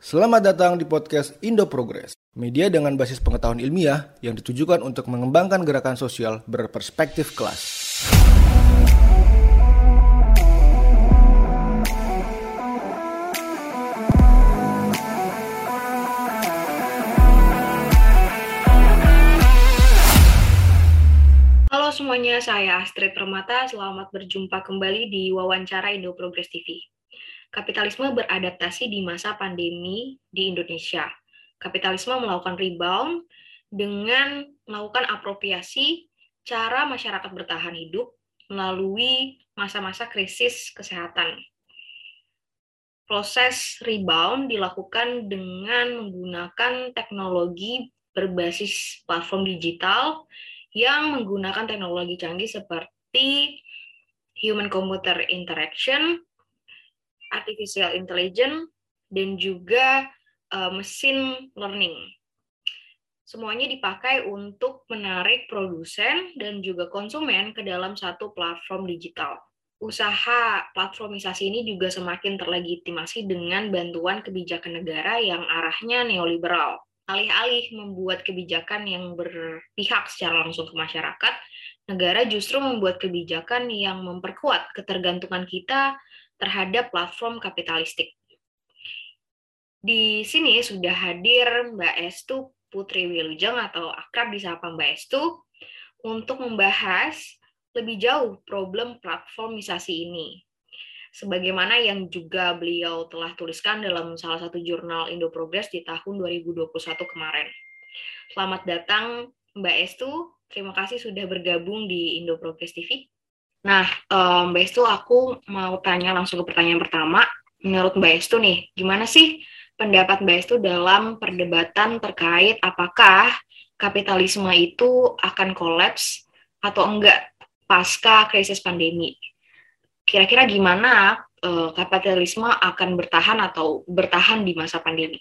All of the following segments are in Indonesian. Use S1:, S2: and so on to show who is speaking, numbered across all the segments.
S1: Selamat datang di podcast Indo Progress, media dengan basis pengetahuan ilmiah yang ditujukan untuk mengembangkan gerakan sosial berperspektif kelas.
S2: Halo semuanya, saya Astrid Permata. Selamat berjumpa kembali di Wawancara Indo Progress TV kapitalisme beradaptasi di masa pandemi di Indonesia. Kapitalisme melakukan rebound dengan melakukan apropriasi cara masyarakat bertahan hidup melalui masa-masa krisis kesehatan. Proses rebound dilakukan dengan menggunakan teknologi berbasis platform digital yang menggunakan teknologi canggih seperti human computer interaction, artificial intelligence, dan juga uh, mesin learning. Semuanya dipakai untuk menarik produsen dan juga konsumen ke dalam satu platform digital. Usaha platformisasi ini juga semakin terlegitimasi dengan bantuan kebijakan negara yang arahnya neoliberal. Alih-alih membuat kebijakan yang berpihak secara langsung ke masyarakat, negara justru membuat kebijakan yang memperkuat ketergantungan kita terhadap platform kapitalistik. Di sini sudah hadir Mbak Estu Putri Wilujeng atau akrab disapa Mbak Estu untuk membahas lebih jauh problem platformisasi ini. Sebagaimana yang juga beliau telah tuliskan dalam salah satu jurnal Indo Progress di tahun 2021 kemarin. Selamat datang Mbak Estu, terima kasih sudah bergabung di Indo Progress TV. Nah, um, Mbak Estu, aku mau tanya langsung ke pertanyaan pertama. Menurut Mbak Estu nih, gimana sih pendapat Mbak Estu dalam perdebatan terkait apakah kapitalisme itu akan kolaps atau enggak pasca krisis pandemi? Kira-kira gimana uh, kapitalisme akan bertahan atau bertahan di masa pandemi?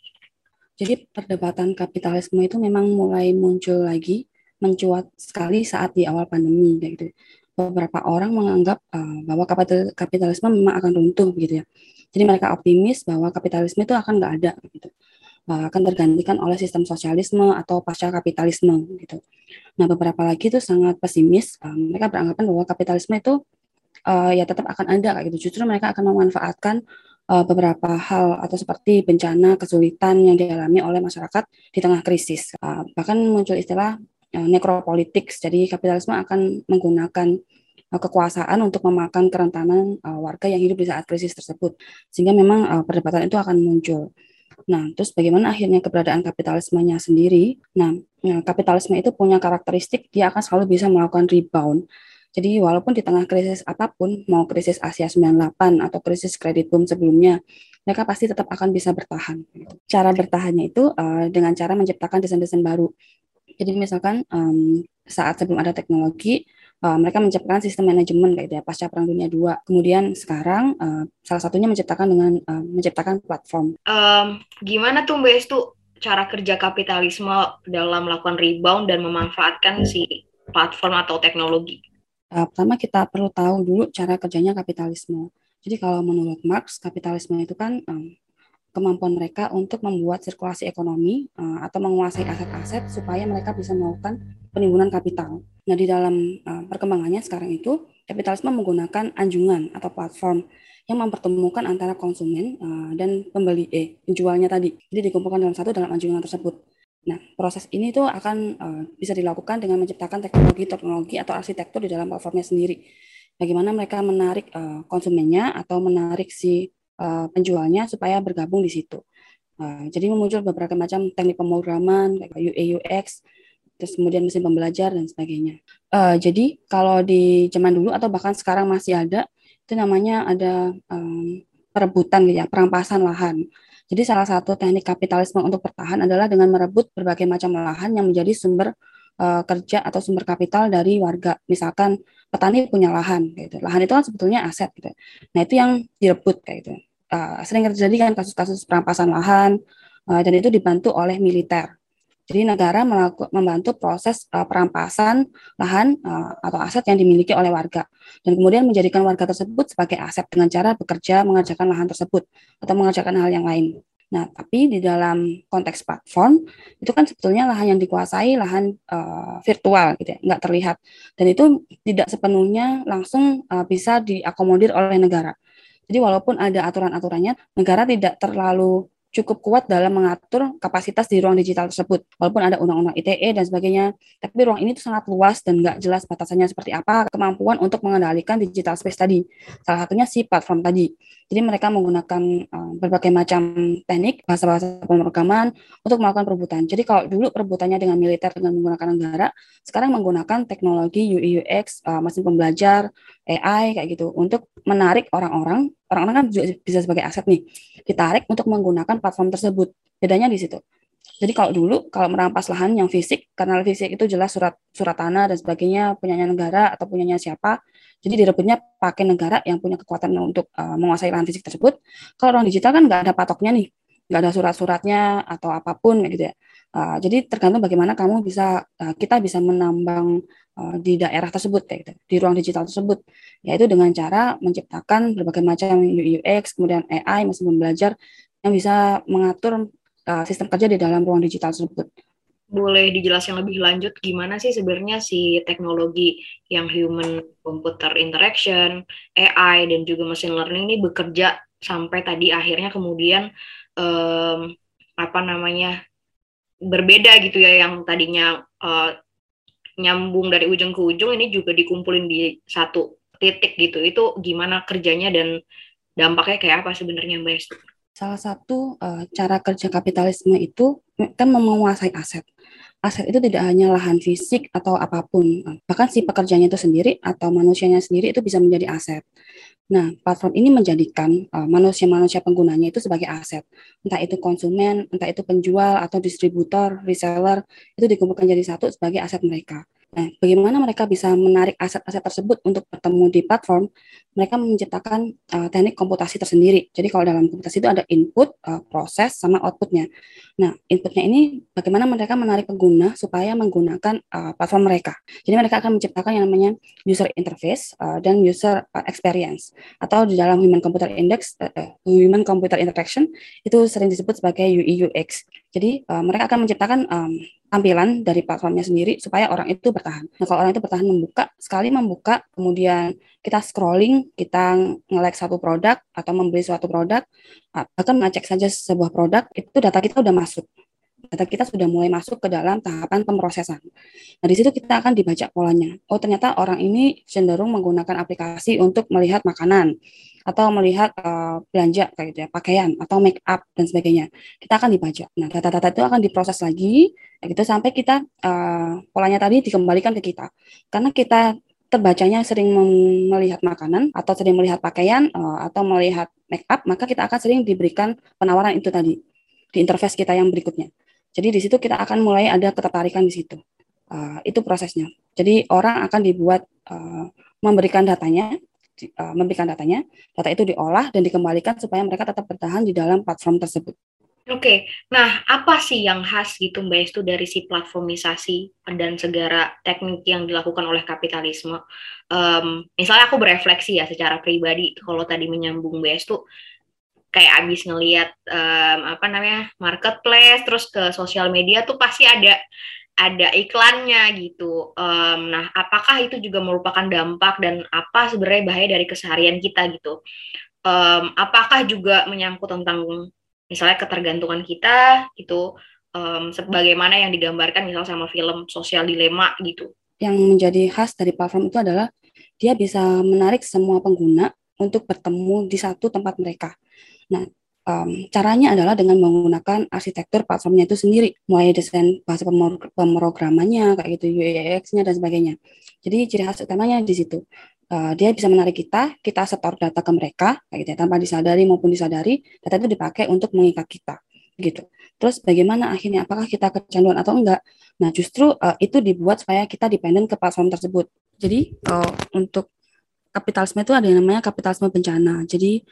S3: Jadi perdebatan kapitalisme itu memang mulai muncul lagi, mencuat sekali saat di awal pandemi, gitu beberapa orang menganggap uh, bahwa kapital, kapitalisme memang akan runtuh gitu ya. Jadi mereka optimis bahwa kapitalisme itu akan nggak ada gitu. Uh, akan tergantikan oleh sistem sosialisme atau pasca kapitalisme gitu. Nah beberapa lagi itu sangat pesimis. Uh, mereka beranggapan bahwa kapitalisme itu uh, ya tetap akan ada gitu. Justru mereka akan memanfaatkan uh, beberapa hal atau seperti bencana, kesulitan yang dialami oleh masyarakat di tengah krisis. Uh, bahkan muncul istilah uh, necropolitics. Jadi kapitalisme akan menggunakan Eh, kekuasaan untuk memakan kerentanan uh, warga yang hidup di saat krisis tersebut. Sehingga memang perdebatan itu akan muncul. Nah, terus bagaimana akhirnya keberadaan kapitalismenya sendiri? Nah, kapitalisme itu punya karakteristik dia akan selalu bisa melakukan rebound. Jadi walaupun di tengah krisis apa pun, mau krisis Asia 98 atau krisis kredit boom sebelumnya, mereka pasti tetap akan bisa bertahan. Cara bertahannya itu uh, dengan cara menciptakan desain-desain baru. Jadi misalkan um, saat sebelum ada teknologi, uh, mereka menciptakan sistem manajemen kayak gitu ya pasca perang dunia dua. Kemudian sekarang uh, salah satunya menciptakan dengan uh, menciptakan platform.
S2: Um, gimana tuh mbak Estu cara kerja kapitalisme dalam melakukan rebound dan memanfaatkan si platform atau teknologi?
S3: Uh, pertama kita perlu tahu dulu cara kerjanya kapitalisme. Jadi kalau menurut Marx kapitalisme itu kan um, kemampuan mereka untuk membuat sirkulasi ekonomi uh, atau menguasai aset-aset supaya mereka bisa melakukan penimbunan kapital. Nah, di dalam uh, perkembangannya sekarang itu kapitalisme menggunakan anjungan atau platform yang mempertemukan antara konsumen uh, dan pembeli eh penjualnya tadi. Jadi dikumpulkan dalam satu dalam anjungan tersebut. Nah, proses ini tuh akan uh, bisa dilakukan dengan menciptakan teknologi-teknologi atau arsitektur di dalam platformnya sendiri. Bagaimana mereka menarik uh, konsumennya atau menarik si uh, penjualnya supaya bergabung di situ. Uh, jadi muncul beberapa macam teknik pemrograman kayak UI UX, terus kemudian mesin pembelajar dan sebagainya. Uh, jadi kalau di zaman dulu atau bahkan sekarang masih ada itu namanya ada um, perebutan gitu ya, perampasan lahan. Jadi salah satu teknik kapitalisme untuk bertahan adalah dengan merebut berbagai macam lahan yang menjadi sumber uh, kerja atau sumber kapital dari warga. Misalkan petani punya lahan, gitu. Lahan itu kan sebetulnya aset, gitu. Nah itu yang direbut kayak gitu uh, sering terjadi kan kasus-kasus perampasan lahan uh, dan itu dibantu oleh militer. Jadi negara melakukan membantu proses uh, perampasan lahan uh, atau aset yang dimiliki oleh warga dan kemudian menjadikan warga tersebut sebagai aset dengan cara bekerja mengerjakan lahan tersebut atau mengerjakan hal yang lain. Nah, tapi di dalam konteks platform itu kan sebetulnya lahan yang dikuasai lahan uh, virtual gitu ya, nggak terlihat dan itu tidak sepenuhnya langsung uh, bisa diakomodir oleh negara. Jadi walaupun ada aturan-aturannya, negara tidak terlalu cukup kuat dalam mengatur kapasitas di ruang digital tersebut. Walaupun ada undang-undang ITE dan sebagainya, tapi ruang ini tuh sangat luas dan nggak jelas batasannya seperti apa kemampuan untuk mengendalikan digital space tadi. Salah satunya si platform tadi. Jadi mereka menggunakan uh, berbagai macam teknik, bahasa-bahasa pemrograman untuk melakukan perebutan. Jadi kalau dulu perebutannya dengan militer dengan menggunakan negara, sekarang menggunakan teknologi UI UX, uh, mesin pembelajar, AI kayak gitu untuk menarik orang-orang. Orang-orang kan juga bisa sebagai aset nih, ditarik untuk menggunakan platform tersebut. Bedanya di situ. Jadi kalau dulu kalau merampas lahan yang fisik, karena fisik itu jelas surat surat tanah dan sebagainya punyanya negara atau punyanya siapa, jadi direbutnya pakai negara yang punya kekuatan untuk uh, menguasai lahan fisik tersebut. Kalau orang digital kan nggak ada patoknya nih, nggak ada surat-suratnya atau apa pun gitu ya. Uh, jadi tergantung bagaimana kamu bisa uh, kita bisa menambang uh, di daerah tersebut kayak gitu, di ruang digital tersebut, yaitu dengan cara menciptakan berbagai macam UX, kemudian AI, mesin belajar yang bisa mengatur uh, sistem kerja di dalam ruang digital tersebut
S2: boleh dijelaskan lebih lanjut gimana sih sebenarnya si teknologi yang human computer interaction, AI dan juga machine learning ini bekerja sampai tadi akhirnya kemudian um, apa namanya berbeda gitu ya yang tadinya uh, nyambung dari ujung ke ujung ini juga dikumpulin di satu titik gitu itu gimana kerjanya dan dampaknya kayak apa sebenarnya Mbak Estu?
S3: Salah satu uh, cara kerja kapitalisme itu kan menguasai aset. Aset itu tidak hanya lahan fisik atau apa pun, bahkan si pekerjanya itu sendiri atau manusianya sendiri itu bisa menjadi aset. Nah, platform ini menjadikan uh, manusia-manusia penggunanya itu sebagai aset. Entah itu konsumen, entah itu penjual atau distributor, reseller, itu dikumpulkan jadi satu sebagai aset mereka. Nah, bagaimana mereka bisa menarik aset-aset tersebut untuk bertemu di platform? Mereka menciptakan uh, teknik komputasi tersendiri. Jadi kalau dalam komputasi itu ada input, uh, proses, sama outputnya. Nah, inputnya ini bagaimana mereka menarik pengguna supaya menggunakan uh, platform mereka. Jadi mereka akan menciptakan yang namanya user interface uh, dan user uh, experience. Atau di dalam Human Computer Index, uh, Human Computer Interaction itu sering disebut sebagai UI UX. Jadi uh, mereka akan menciptakan um, tampilan dari platformnya sendiri supaya orang itu bertahan. Nah, kalau orang itu bertahan membuka, sekali membuka, kemudian kita scrolling, kita nge-like satu produk atau membeli suatu produk, ah, bahkan ngecek saja sebuah produk, itu data kita udah masuk. Data kita sudah mulai masuk ke dalam tahapan pemrosesan. Nah, di situ kita akan dibaca polanya. Oh, ternyata orang ini cenderung menggunakan aplikasi untuk melihat makanan atau melihat uh, belanja kayak gitu ya, pakaian atau make up dan sebagainya. Kita akan dibaca. Nah, data-data itu akan diproses lagi gitu sampai kita uh, polanya tadi dikembalikan ke kita. Karena kita terbacanya sering melihat makanan atau sering melihat pakaian uh, atau melihat make up, maka kita akan sering diberikan penawaran itu tadi di interface kita yang berikutnya. Jadi di situ kita akan mulai ada ketertarikan di situ. Uh, itu prosesnya. Jadi orang akan dibuat uh, memberikan datanya uh, memberikan datanya, data itu diolah dan dikembalikan supaya mereka tetap bertahan di dalam platform tersebut.
S2: Oke, okay. nah apa sih yang khas gitu Mbak Estu dari si platformisasi dan segala teknik yang dilakukan oleh kapitalisme? Um, misalnya aku berefleksi ya secara pribadi, kalau tadi menyambung Mbak Estu, kayak abis ngelihat um, apa namanya marketplace, terus ke sosial media tuh pasti ada ada iklannya gitu. Um, nah, apakah itu juga merupakan dampak dan apa sebenarnya bahaya dari keseharian kita gitu? Um, apakah juga menyangkut tentang misalnya ketergantungan kita itu um, sebagaimana yang digambarkan misalnya sama film sosial dilema gitu?
S3: Yang menjadi khas dari platform itu adalah dia bisa menarik semua pengguna untuk bertemu di satu tempat mereka. Nah, um, caranya adalah dengan menggunakan arsitektur platformnya itu sendiri, mulai desain bahasa pemrogramannya, kayak gitu, UX-nya dan sebagainya. Jadi ciri khas utamanya di situ. Uh, dia bisa menarik kita, kita setor data ke mereka, kayak gitu ya, tanpa disadari maupun disadari, data itu dipakai untuk mengikat kita, gitu. Terus bagaimana akhirnya, apakah kita kecanduan atau enggak? Nah, justru uh, itu dibuat supaya kita dependen ke platform tersebut. Jadi uh, untuk kapitalisme itu ada yang namanya kapitalisme bencana. Jadi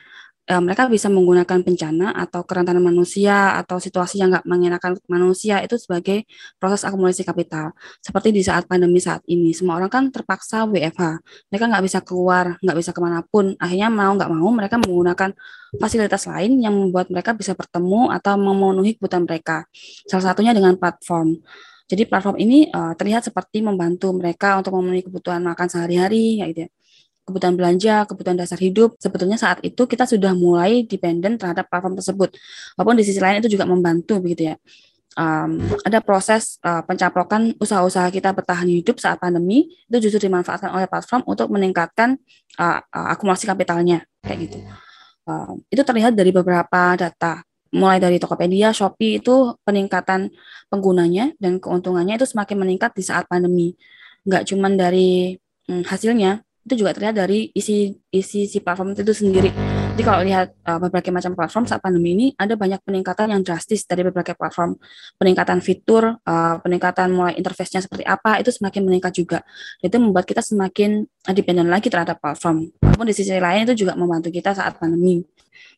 S3: uh, mereka bisa menggunakan bencana atau kerentanan manusia atau situasi yang nggak mengenakan manusia itu sebagai proses akumulasi kapital. Seperti di saat pandemi saat ini, semua orang kan terpaksa WFH. Mereka nggak bisa keluar, nggak bisa ke mana pun. Akhirnya mau nggak mau mereka menggunakan fasilitas lain yang membuat mereka bisa bertemu atau memenuhi kebutuhan mereka. Salah satunya dengan platform. Jadi platform ini uh, terlihat seperti membantu mereka untuk memenuhi kebutuhan makan sehari-hari, ya gitu ya kebutuhan belanja, kebutuhan dasar hidup, sebetulnya saat itu kita sudah mulai dependen terhadap platform tersebut. Walaupun di sisi lain itu juga membantu begitu ya. Um, ada proses uh, pencaplokan usaha-usaha kita bertahan hidup saat pandemi itu justru dimanfaatkan oleh platform untuk meningkatkan uh, akumulasi kapitalnya kayak gitu. Uh, itu terlihat dari beberapa data mulai dari Tokopedia, Shopee itu peningkatan penggunanya dan keuntungannya itu semakin meningkat di saat pandemi. Nggak cuma dari hmm, hasilnya, itu juga terlihat dari isi isi si platform itu sendiri. Jadi kalau lihat uh, berbagai macam platform saat pandemi ini ada banyak peningkatan yang drastis dari berbagai platform. Peningkatan fitur, uh, peningkatan mulai interface-nya seperti apa itu semakin meningkat juga. Itu membuat kita semakin dependen lagi terhadap platform. Walaupun di sisi lain itu juga membantu kita saat pandemi.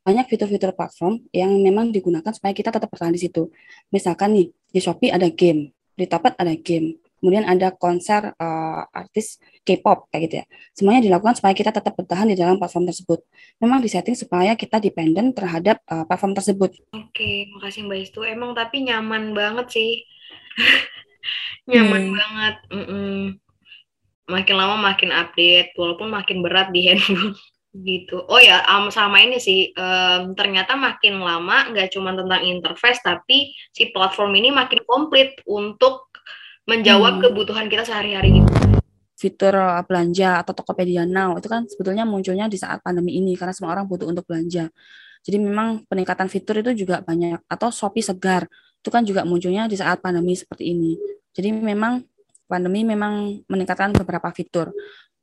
S3: Banyak fitur-fitur platform yang memang digunakan supaya kita tetap bertahan di situ. Misalkan nih di Shopee ada game, di Topet ada game, kemudian ada konser uh, artis K-pop kayak gitu ya. Semuanya dilakukan supaya kita tetap bertahan di dalam platform tersebut. Memang disetting supaya kita dependen terhadap uh, platform tersebut.
S2: Oke, makasih Mbak Istu. Emang tapi nyaman banget sih. nyaman hmm. banget. Mm -mm. Makin lama makin update, walaupun makin berat di handphone gitu. Oh ya, um, sama ini sih, um, ternyata makin lama nggak cuma tentang interface, tapi si platform ini makin komplit untuk menjawab hmm. kebutuhan kita sehari-hari gitu.
S3: Fitur uh, belanja atau Tokopedia Now itu kan sebetulnya munculnya di saat pandemi ini karena semua orang butuh untuk belanja. Jadi memang peningkatan fitur itu juga banyak atau Shopee Segar itu kan juga munculnya di saat pandemi seperti ini. Jadi memang pandemi memang meningkatkan beberapa fitur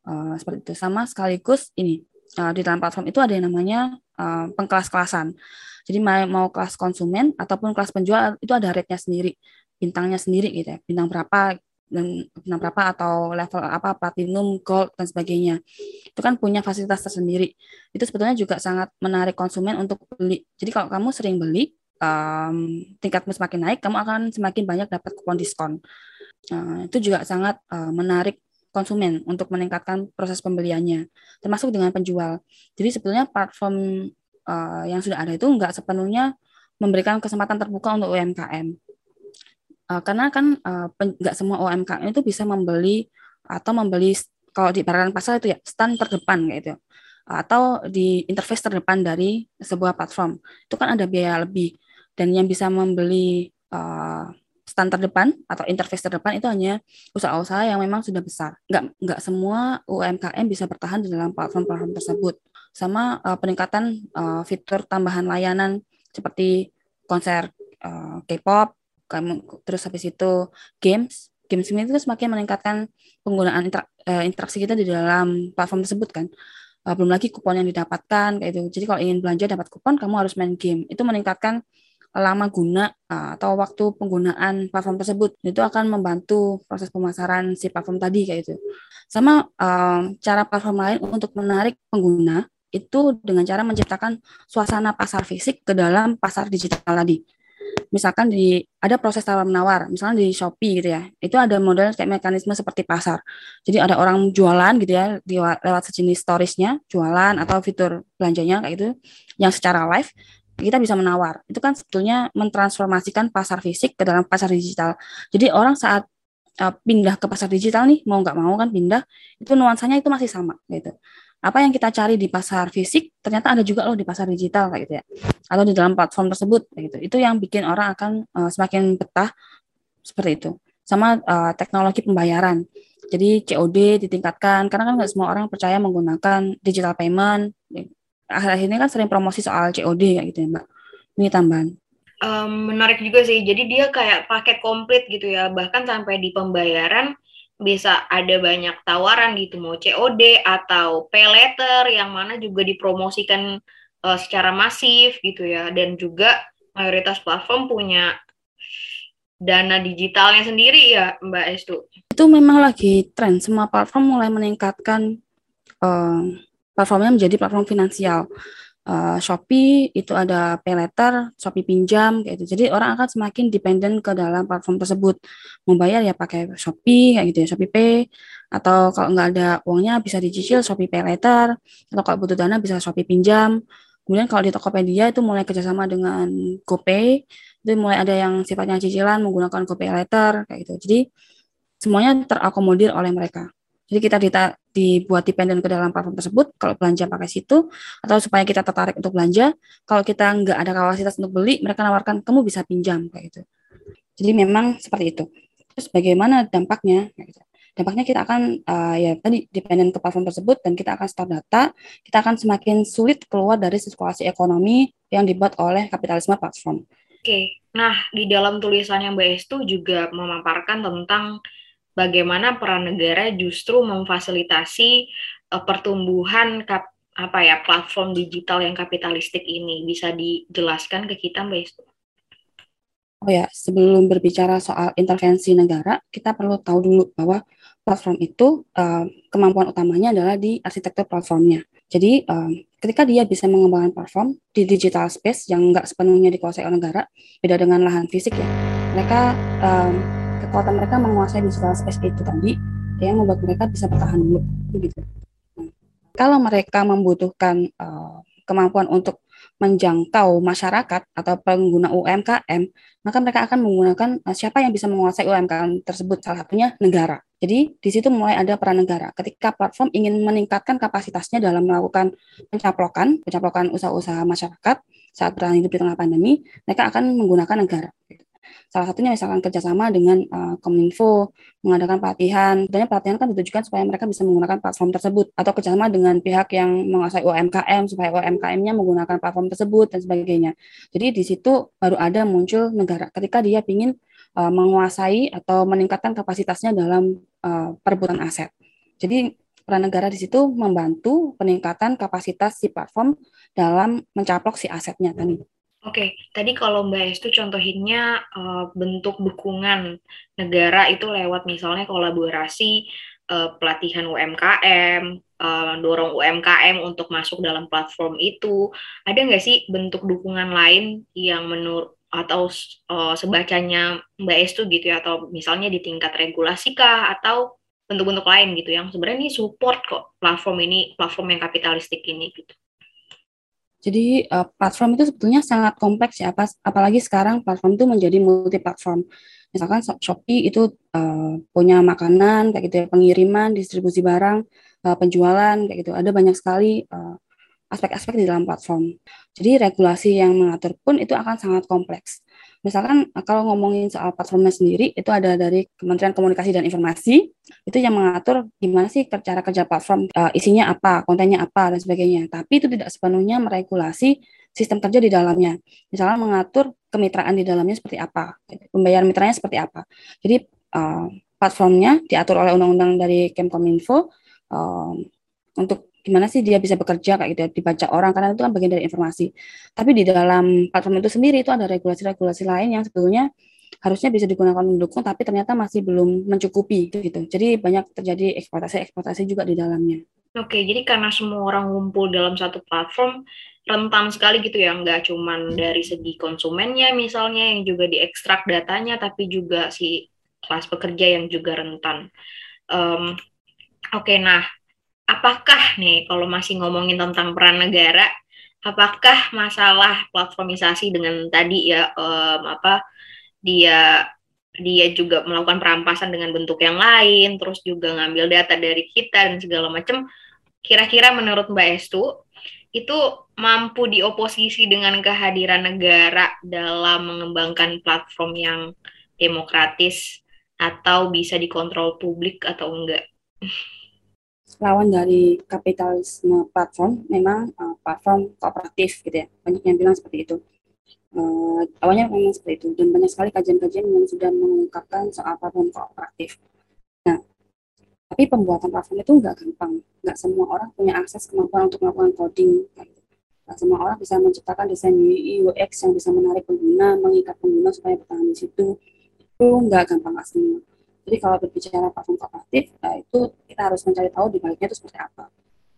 S3: uh, seperti itu. Sama sekaligus ini uh, di dalam platform itu ada yang namanya uh, pengkelas-kelasan. Jadi mau kelas konsumen ataupun kelas penjual itu ada rate-nya sendiri bintangnya sendiri gitu ya. Bintang berapa dan bintang berapa atau level apa platinum gold dan sebagainya. Itu kan punya fasilitas tersendiri. Itu sebetulnya juga sangat menarik konsumen untuk beli. Jadi kalau kamu sering beli um, tingkatmu semakin naik kamu akan semakin banyak dapat kupon diskon. Uh, itu juga sangat uh, menarik konsumen untuk meningkatkan proses pembeliannya termasuk dengan penjual. Jadi sebetulnya platform uh, yang sudah ada itu nggak sepenuhnya memberikan kesempatan terbuka untuk UMKM uh, karena kan uh, nggak semua UMKM itu bisa membeli atau membeli kalau di barang pasar itu ya stand terdepan kayak itu atau di interface terdepan dari sebuah platform. Itu kan ada biaya lebih. Dan yang bisa membeli uh, stand terdepan atau interface terdepan itu hanya usaha-usaha yang memang sudah besar. Nggak nggak semua UMKM bisa bertahan di dalam platform-platform tersebut. Sama uh, peningkatan uh, fitur tambahan layanan seperti konser uh, K-pop kamu terus habis itu games. Games ini itu semakin meningkatkan penggunaan interak, uh, interaksi kita di dalam platform tersebut kan. Uh, belum lagi kupon yang didapatkan kayak itu jadi kalau ingin belanja dapat kupon kamu harus main game. Itu meningkatkan lama guna uh, atau waktu penggunaan platform tersebut. Itu akan membantu proses pemasaran si platform tadi kayak itu sama uh, cara platform lain untuk menarik pengguna itu dengan cara menciptakan suasana pasar fisik ke dalam pasar digital tadi misalkan di ada proses tawar menawar, misalnya di Shopee gitu ya, itu ada model kayak mekanisme seperti pasar. Jadi ada orang jualan gitu ya, di, lewat sejenis storiesnya, jualan atau fitur belanjanya kayak gitu, yang secara live kita bisa menawar. Itu kan sebetulnya mentransformasikan pasar fisik ke dalam pasar digital. Jadi orang saat uh, pindah ke pasar digital nih, mau nggak mau kan pindah, itu nuansanya itu masih sama gitu apa yang kita cari di pasar fisik ternyata ada juga loh di pasar digital kayak gitu ya. Atau di dalam platform tersebut kayak gitu. Itu yang bikin orang akan uh, semakin betah seperti itu. Sama uh, teknologi pembayaran. Jadi COD ditingkatkan karena kan nggak semua orang percaya menggunakan digital payment. Akhir-akhir ini kan sering promosi soal COD kayak gitu ya mbak. Ini tambahan.
S2: Um, menarik juga sih. Jadi dia kayak paket komplit gitu ya. Bahkan sampai di pembayaran bisa ada banyak tawaran gitu mau COD atau pay letter yang mana juga dipromosikan uh, secara masif gitu ya dan juga mayoritas platform punya dana digitalnya sendiri ya Mbak Estu.
S3: Itu memang lagi tren semua platform mulai meningkatkan uh, platformnya menjadi platform finansial. Uh, Shopee itu ada pay letter, Shopee pinjam kayak gitu. Jadi orang akan semakin dependen ke dalam platform tersebut. Membayar ya pakai Shopee kayak gitu ya, Shopee Pay atau kalau nggak ada uangnya bisa dicicil Shopee pay letter atau kalau butuh dana bisa Shopee pinjam. Kemudian kalau di Tokopedia itu mulai kerjasama dengan GoPay, itu mulai ada yang sifatnya cicilan menggunakan GoPay letter kayak gitu. Jadi semuanya terakomodir oleh mereka. Jadi kita dita, dibuat dependen ke dalam platform tersebut kalau belanja pakai situ atau supaya kita tertarik untuk belanja. Kalau kita nggak ada kapasitas untuk beli, mereka nawarkan kamu bisa pinjam kayak gitu. Jadi memang seperti itu. Terus bagaimana dampaknya? Gitu. Dampaknya kita akan uh, ya tadi dependen ke platform tersebut dan kita akan store data, kita akan semakin sulit keluar dari sirkulasi ekonomi yang dibuat oleh kapitalisme platform.
S2: Oke, nah di dalam tulisannya Mbak Estu juga memaparkan tentang bagaimana peran negara justru memfasilitasi uh, pertumbuhan kap, apa ya platform digital yang kapitalistik ini bisa dijelaskan ke kita Mbak Istu?
S3: Oh ya, sebelum berbicara soal intervensi negara, kita perlu tahu dulu bahwa platform itu uh, kemampuan utamanya adalah di arsitektur platformnya. Jadi um, ketika dia bisa mengembangkan platform di digital space yang nggak sepenuhnya dikuasai oleh negara, beda dengan lahan fisik ya, mereka um, kekuatan mereka menguasai digital space itu tadi yang membuat mereka bisa bertahan dulu gitu. Kalau mereka membutuhkan uh, kemampuan untuk menjangkau masyarakat atau pengguna UMKM, maka mereka akan menggunakan uh, siapa yang bisa menguasai UMKM tersebut, salah satunya negara. Jadi di situ mulai ada peran negara. Ketika platform ingin meningkatkan kapasitasnya dalam melakukan pencaplokan, pencaplokan usaha-usaha masyarakat saat bertahan hidup di tengah pandemi, mereka akan menggunakan negara. Salah satunya misalkan kerjasama dengan uh, Kominfo, mengadakan pelatihan. Sebenarnya pelatihan kan ditujukan supaya mereka bisa menggunakan platform tersebut. Atau kerjasama dengan pihak yang menguasai UMKM, supaya UMKM-nya menggunakan platform tersebut, dan sebagainya. Jadi di situ baru ada muncul negara. Ketika dia ingin uh, menguasai atau meningkatkan kapasitasnya dalam uh, perebutan aset. Jadi peran negara di situ membantu peningkatan kapasitas si platform dalam mencaplok si asetnya tadi.
S2: Oke, tadi kalau Mbak Estu contohinnya uh, bentuk dukungan negara itu lewat misalnya kolaborasi uh, pelatihan UMKM, uh, dorong UMKM untuk masuk dalam platform itu. Ada nggak sih bentuk dukungan lain yang menurut atau uh, sebacanya Mbak Estu gitu ya, atau misalnya di tingkat regulasi kah, atau bentuk-bentuk lain gitu yang sebenarnya ini support kok platform ini, platform yang kapitalistik ini gitu.
S3: Jadi uh, platform itu sebetulnya sangat kompleks ya, apa, apalagi sekarang platform itu menjadi multi platform. Misalkan Shopee itu uh, punya makanan kayak gitu ya, pengiriman, distribusi barang, uh, penjualan kayak gitu. Ada banyak sekali aspek-aspek uh, di dalam platform. Jadi regulasi yang mengatur pun itu akan sangat kompleks. Misalkan eh, kalau ngomongin soal platformnya sendiri, itu ada dari Kementerian Komunikasi dan Informasi, itu yang mengatur gimana sih cara kerja platform, uh, isinya apa, kontennya apa, dan sebagainya. Tapi itu tidak sepenuhnya meregulasi sistem kerja di dalamnya. Misalnya mengatur kemitraan di dalamnya seperti apa, pembayaran mitranya seperti apa. Jadi uh, platformnya diatur oleh undang-undang dari Kemkominfo uh, untuk gimana sih dia bisa bekerja kayak gitu ya, dibaca orang karena itu kan bagian dari informasi. Tapi di dalam platform itu sendiri itu ada regulasi-regulasi lain yang sebetulnya harusnya bisa digunakan mendukung tapi ternyata masih belum mencukupi gitu. Jadi banyak terjadi eksploitasi-eksploitasi juga di dalamnya.
S2: Oke, jadi karena semua orang ngumpul dalam satu platform rentan sekali gitu ya, nggak cuman dari segi konsumennya misalnya yang juga diekstrak datanya, tapi juga si kelas pekerja yang juga rentan. Um, Oke, nah apakah nih kalau masih ngomongin tentang peran negara, apakah masalah platformisasi dengan tadi ya um, apa dia dia juga melakukan perampasan dengan bentuk yang lain, terus juga ngambil data dari kita dan segala macam. Kira-kira menurut Mbak Estu itu mampu dioposisi dengan kehadiran negara dalam mengembangkan platform yang demokratis atau bisa dikontrol publik atau enggak?
S3: Lawan dari kapitalisme platform memang uh, platform kooperatif gitu ya. Banyak yang bilang seperti itu. Uh, awalnya memang seperti itu. Dan banyak sekali kajian-kajian yang sudah mengungkapkan soal platform kooperatif. Nah tapi pembuatan platform itu nggak gampang. Nggak semua orang punya akses kemampuan untuk melakukan coding. Nggak semua orang bisa menciptakan desain UI UX yang bisa menarik pengguna mengikat pengguna supaya bertahan di situ. Itu nggak gampang nggak semua jadi kalau berbicara platform kooperatif, nah itu kita harus mencari tahu di baliknya itu seperti apa.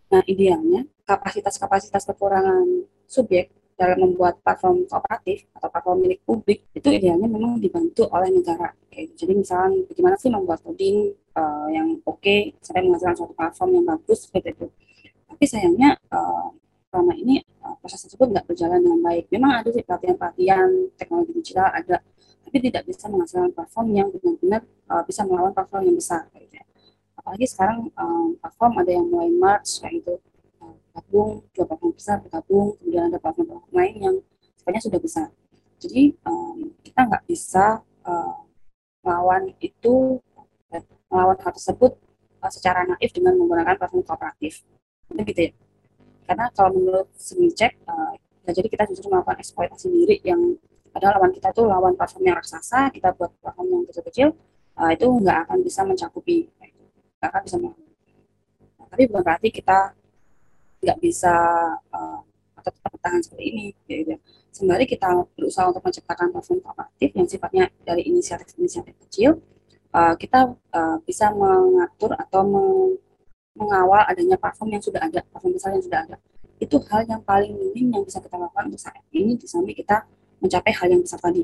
S3: Nah, idealnya kapasitas-kapasitas kekurangan subjek dalam membuat platform kooperatif atau platform milik publik itu idealnya memang dibantu oleh negara. Oke, jadi misalnya bagaimana sih membuat coding uh, yang oke okay, sampai menghasilkan suatu platform yang bagus seperti itu. Tapi sayangnya uh, selama ini uh, proses tersebut nggak berjalan dengan baik. Memang ada sih pelatihan-pelatihan teknologi digital ada, tapi tidak bisa menghasilkan platform yang benar-benar uh, bisa melawan platform yang besar. Gitu ya. Apalagi sekarang um, platform ada yang mulai merge kayak gitu. Uh, gabung dua platform besar bergabung kemudian ada platform-platform lain yang sebenarnya sudah besar. Jadi um, kita nggak bisa uh, melawan itu melawan hal tersebut uh, secara naif dengan menggunakan platform kooperatif. Itu gitu ya. Karena kalau menurut cek uh, jadi kita justru melakukan eksploitasi diri yang ada lawan kita tuh lawan platform yang raksasa kita buat platform yang kecil-kecil uh, itu nggak akan bisa mencakupi nggak akan bisa melakukan. Nah, tapi bukan berarti kita nggak bisa uh, atau tetap bertahan seperti ini. Gitu. Sembari kita berusaha untuk menciptakan platform kooperatif yang sifatnya dari inisiatif-inisiatif kecil, uh, kita uh, bisa mengatur atau meng mengawal adanya platform yang sudah ada, platform besar yang sudah ada. Itu hal yang paling minim yang bisa kita lakukan untuk saat ini, di samping kita mencapai hal yang besar tadi.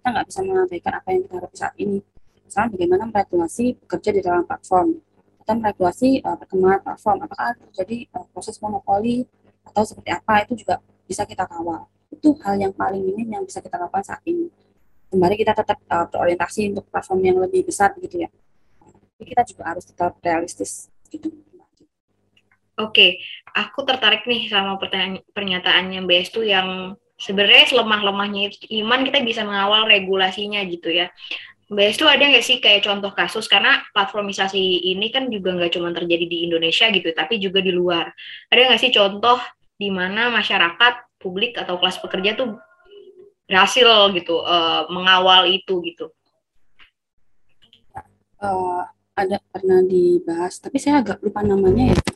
S3: Kita nggak bisa mengabaikan apa yang kita harapkan saat ini, misalnya bagaimana meregulasi bekerja di dalam platform. Atau meregulasi uh, perkembangan platform. Apakah terjadi uh, proses monopoli atau seperti apa itu juga bisa kita kawal. Itu hal yang paling minim yang bisa kita lakukan saat ini. Kembali kita tetap uh, berorientasi untuk platform yang lebih besar gitu ya. Tapi kita juga harus tetap realistis gitu.
S2: Oke, aku tertarik nih sama pertanyaan pernyataannya Mbak Estu yang sebenarnya selemah-lemahnya iman kita bisa mengawal regulasinya gitu ya. Mbak tuh ada nggak sih kayak contoh kasus karena platformisasi ini kan juga nggak cuma terjadi di Indonesia gitu, tapi juga di luar. Ada nggak sih contoh di mana masyarakat, publik atau kelas pekerja tuh berhasil gitu uh, mengawal itu gitu?
S3: Uh, ada pernah dibahas, tapi saya agak lupa namanya ya.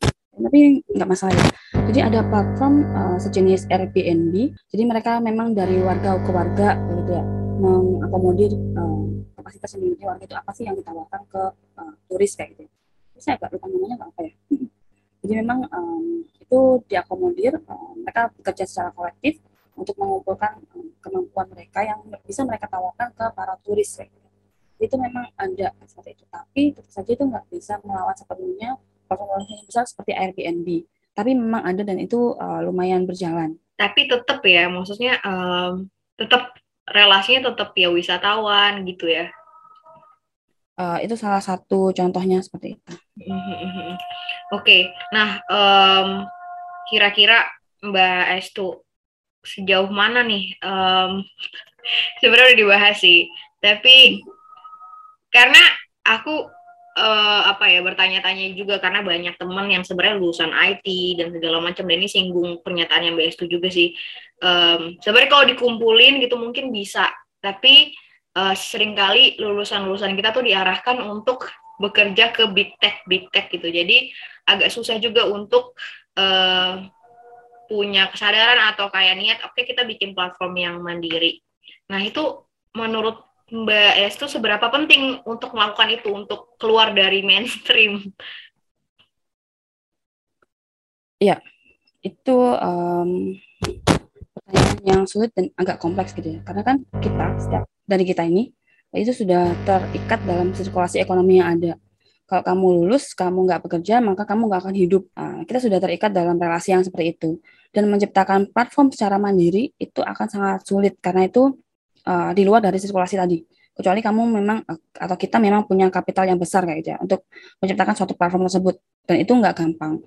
S3: Tapi nggak masalah ya. Jadi ada platform uh, sejenis Airbnb. Jadi mereka memang dari warga ke warga gitu ya, mengakomodir uh, kapasitas yang warga itu apa sih yang ditawarkan ke uh, turis kayak gitu. Saya agak lupa namanya nggak apa ya. Jadi memang um, itu diakomodir, um, mereka bekerja secara kolektif untuk mengumpulkan um, kemampuan mereka yang bisa mereka tawarkan ke para turis kayak gitu. Itu memang ada seperti itu, tapi tentu saja itu nggak bisa melawan sepenuhnya platform yang besar seperti Airbnb. Tapi memang ada dan itu uh, lumayan berjalan.
S2: Tapi tetap ya, maksudnya um, tetap relasinya tetap ya wisatawan gitu ya.
S3: Uh, itu salah satu contohnya seperti itu.
S2: Oke, okay. nah um, kira-kira Mbak Estu sejauh mana nih? Um, sebenarnya udah dibahas sih, tapi karena aku uh, apa ya bertanya-tanya juga karena banyak teman yang sebenarnya lulusan IT dan segala macam dan ini singgung pernyataan yang BS juga sih. Um, sebenarnya kalau dikumpulin gitu mungkin bisa, tapi uh, sering kali lulusan-lulusan kita tuh diarahkan untuk bekerja ke big tech big tech gitu. Jadi agak susah juga untuk uh, punya kesadaran atau kayak niat oke okay, kita bikin platform yang mandiri. Nah, itu menurut Mbak Es itu seberapa penting untuk melakukan itu untuk keluar dari mainstream?
S3: Ya, itu um, pertanyaan yang sulit dan agak kompleks gitu ya. Karena kan kita setiap dari kita ini itu sudah terikat dalam sirkulasi ekonomi yang ada. Kalau kamu lulus, kamu nggak bekerja, maka kamu nggak akan hidup. Nah, kita sudah terikat dalam relasi yang seperti itu. Dan menciptakan platform secara mandiri itu akan sangat sulit karena itu uh, di luar dari sirkulasi tadi. Kecuali kamu memang atau kita memang punya kapital yang besar kayak gitu ya untuk menciptakan suatu platform tersebut dan itu nggak gampang.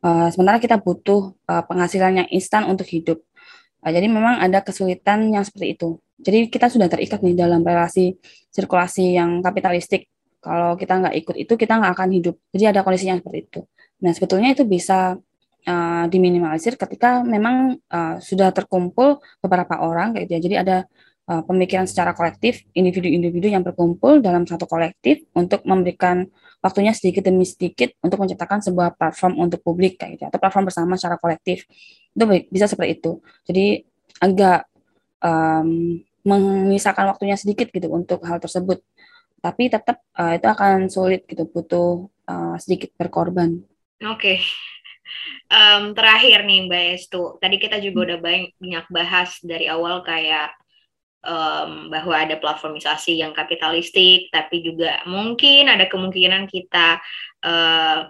S3: Uh, sementara kita butuh uh, penghasilan yang instan untuk hidup. Uh, jadi memang ada kesulitan yang seperti itu. Jadi kita sudah terikat nih dalam relasi sirkulasi yang kapitalistik. Kalau kita nggak ikut itu kita nggak akan hidup. Jadi ada kondisi yang seperti itu. Nah sebetulnya itu bisa uh, diminimalisir ketika memang uh, sudah terkumpul beberapa orang kayak gitu ya. Jadi ada uh, pemikiran secara kolektif, individu-individu yang berkumpul dalam satu kolektif untuk memberikan waktunya sedikit demi sedikit untuk menciptakan sebuah platform untuk publik kayak gitu atau platform bersama secara kolektif. Itu bisa seperti itu. Jadi agak um, menyisakan waktunya sedikit gitu untuk hal tersebut. Tapi tetap uh, itu akan sulit gitu butuh uh, sedikit berkorban.
S2: Oke. Okay. um, terakhir nih Mbak Estu, tadi kita juga udah banyak bahas dari awal kayak um, bahwa ada platformisasi yang kapitalistik, tapi juga mungkin ada kemungkinan kita uh,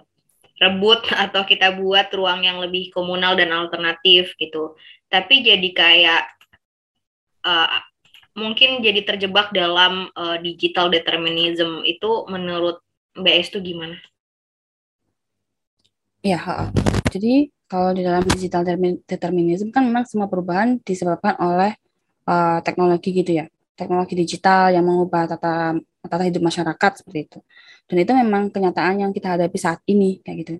S2: rebut atau kita buat ruang yang lebih komunal dan alternatif gitu. Tapi jadi kayak uh, mungkin jadi terjebak dalam uh, digital determinism itu menurut Mbak Estu gimana?
S3: Ya, jadi kalau di dalam digital determinism kan memang semua perubahan disebabkan oleh uh, teknologi gitu ya. Teknologi digital yang mengubah tata tata hidup masyarakat seperti itu. Dan itu memang kenyataan yang kita hadapi saat ini kayak gitu.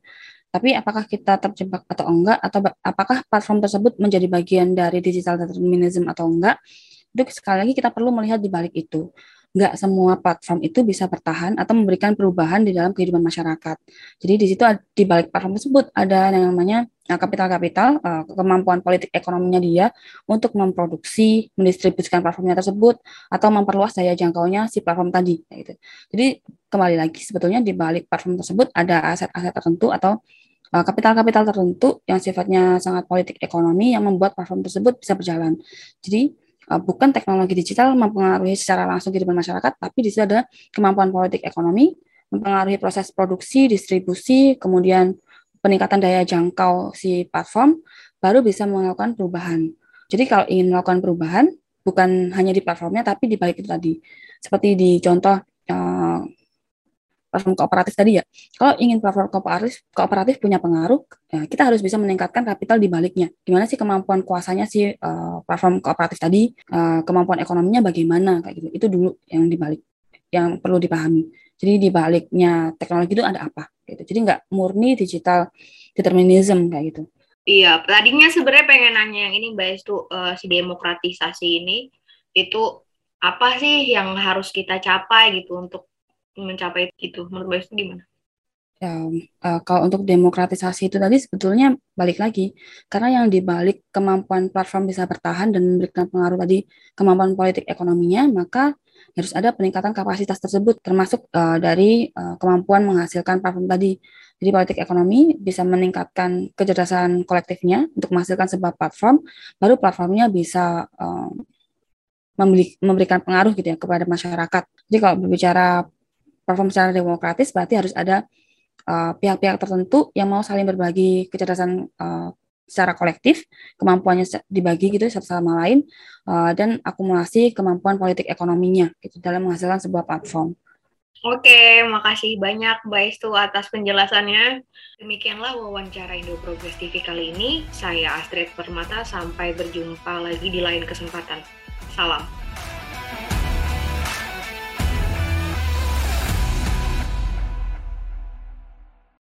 S3: Tapi apakah kita terjebak atau enggak atau apakah platform tersebut menjadi bagian dari digital determinism atau enggak? Itu sekali lagi kita perlu melihat di balik itu nggak semua platform itu bisa bertahan atau memberikan perubahan di dalam kehidupan masyarakat. Jadi di situ di balik platform tersebut ada yang namanya kapital-kapital, uh, kemampuan politik ekonominya dia untuk memproduksi, mendistribusikan platformnya tersebut, atau memperluas daya jangkaunya si platform tadi. Gitu. Jadi kembali lagi sebetulnya di balik platform tersebut ada aset-aset tertentu atau uh, kapital-kapital tertentu yang sifatnya sangat politik ekonomi yang membuat platform tersebut bisa berjalan. Jadi bukan teknologi digital mempengaruhi secara langsung kehidupan masyarakat, tapi di situ ada kemampuan politik ekonomi mempengaruhi proses produksi, distribusi, kemudian peningkatan daya jangkau si platform, baru bisa melakukan perubahan. Jadi kalau ingin melakukan perubahan, bukan hanya di platformnya, tapi di balik itu tadi. Seperti di contoh uh, platform kooperatif tadi ya. Kalau ingin platform kooperatif, kooperatif punya pengaruh, ya kita harus bisa meningkatkan kapital di baliknya. Gimana sih kemampuan kuasanya si uh, platform kooperatif tadi, uh, kemampuan ekonominya bagaimana kayak gitu. Itu dulu yang dibalik, yang perlu dipahami. Jadi di baliknya teknologi itu ada apa? gitu. Jadi nggak murni digital determinism kayak gitu.
S2: Iya, tadinya sebenarnya pengen nanya yang ini Mbak itu uh, si demokratisasi ini itu apa sih yang harus kita capai gitu untuk mencapai itu? Menurut Mbak gimana?
S3: Ya, uh, kalau untuk demokratisasi itu tadi sebetulnya balik lagi karena yang dibalik kemampuan platform bisa bertahan dan memberikan pengaruh tadi kemampuan politik ekonominya, maka harus ada peningkatan kapasitas tersebut termasuk uh, dari uh, kemampuan menghasilkan platform tadi. Jadi politik ekonomi bisa meningkatkan kecerdasan kolektifnya untuk menghasilkan sebuah platform, baru platformnya bisa uh, memberi, memberikan pengaruh gitu ya kepada masyarakat. Jadi kalau berbicara platform secara demokratis berarti harus ada pihak-pihak uh, tertentu yang mau saling berbagi kecerdasan uh, secara kolektif, kemampuannya dibagi gitu satu sama lain, uh, dan akumulasi kemampuan politik ekonominya gitu dalam menghasilkan sebuah platform.
S2: Oke, makasih banyak Mbak Estu atas penjelasannya. Demikianlah wawancara Indo Progress TV kali ini. Saya Astrid Permata, sampai berjumpa lagi di lain kesempatan. Salam.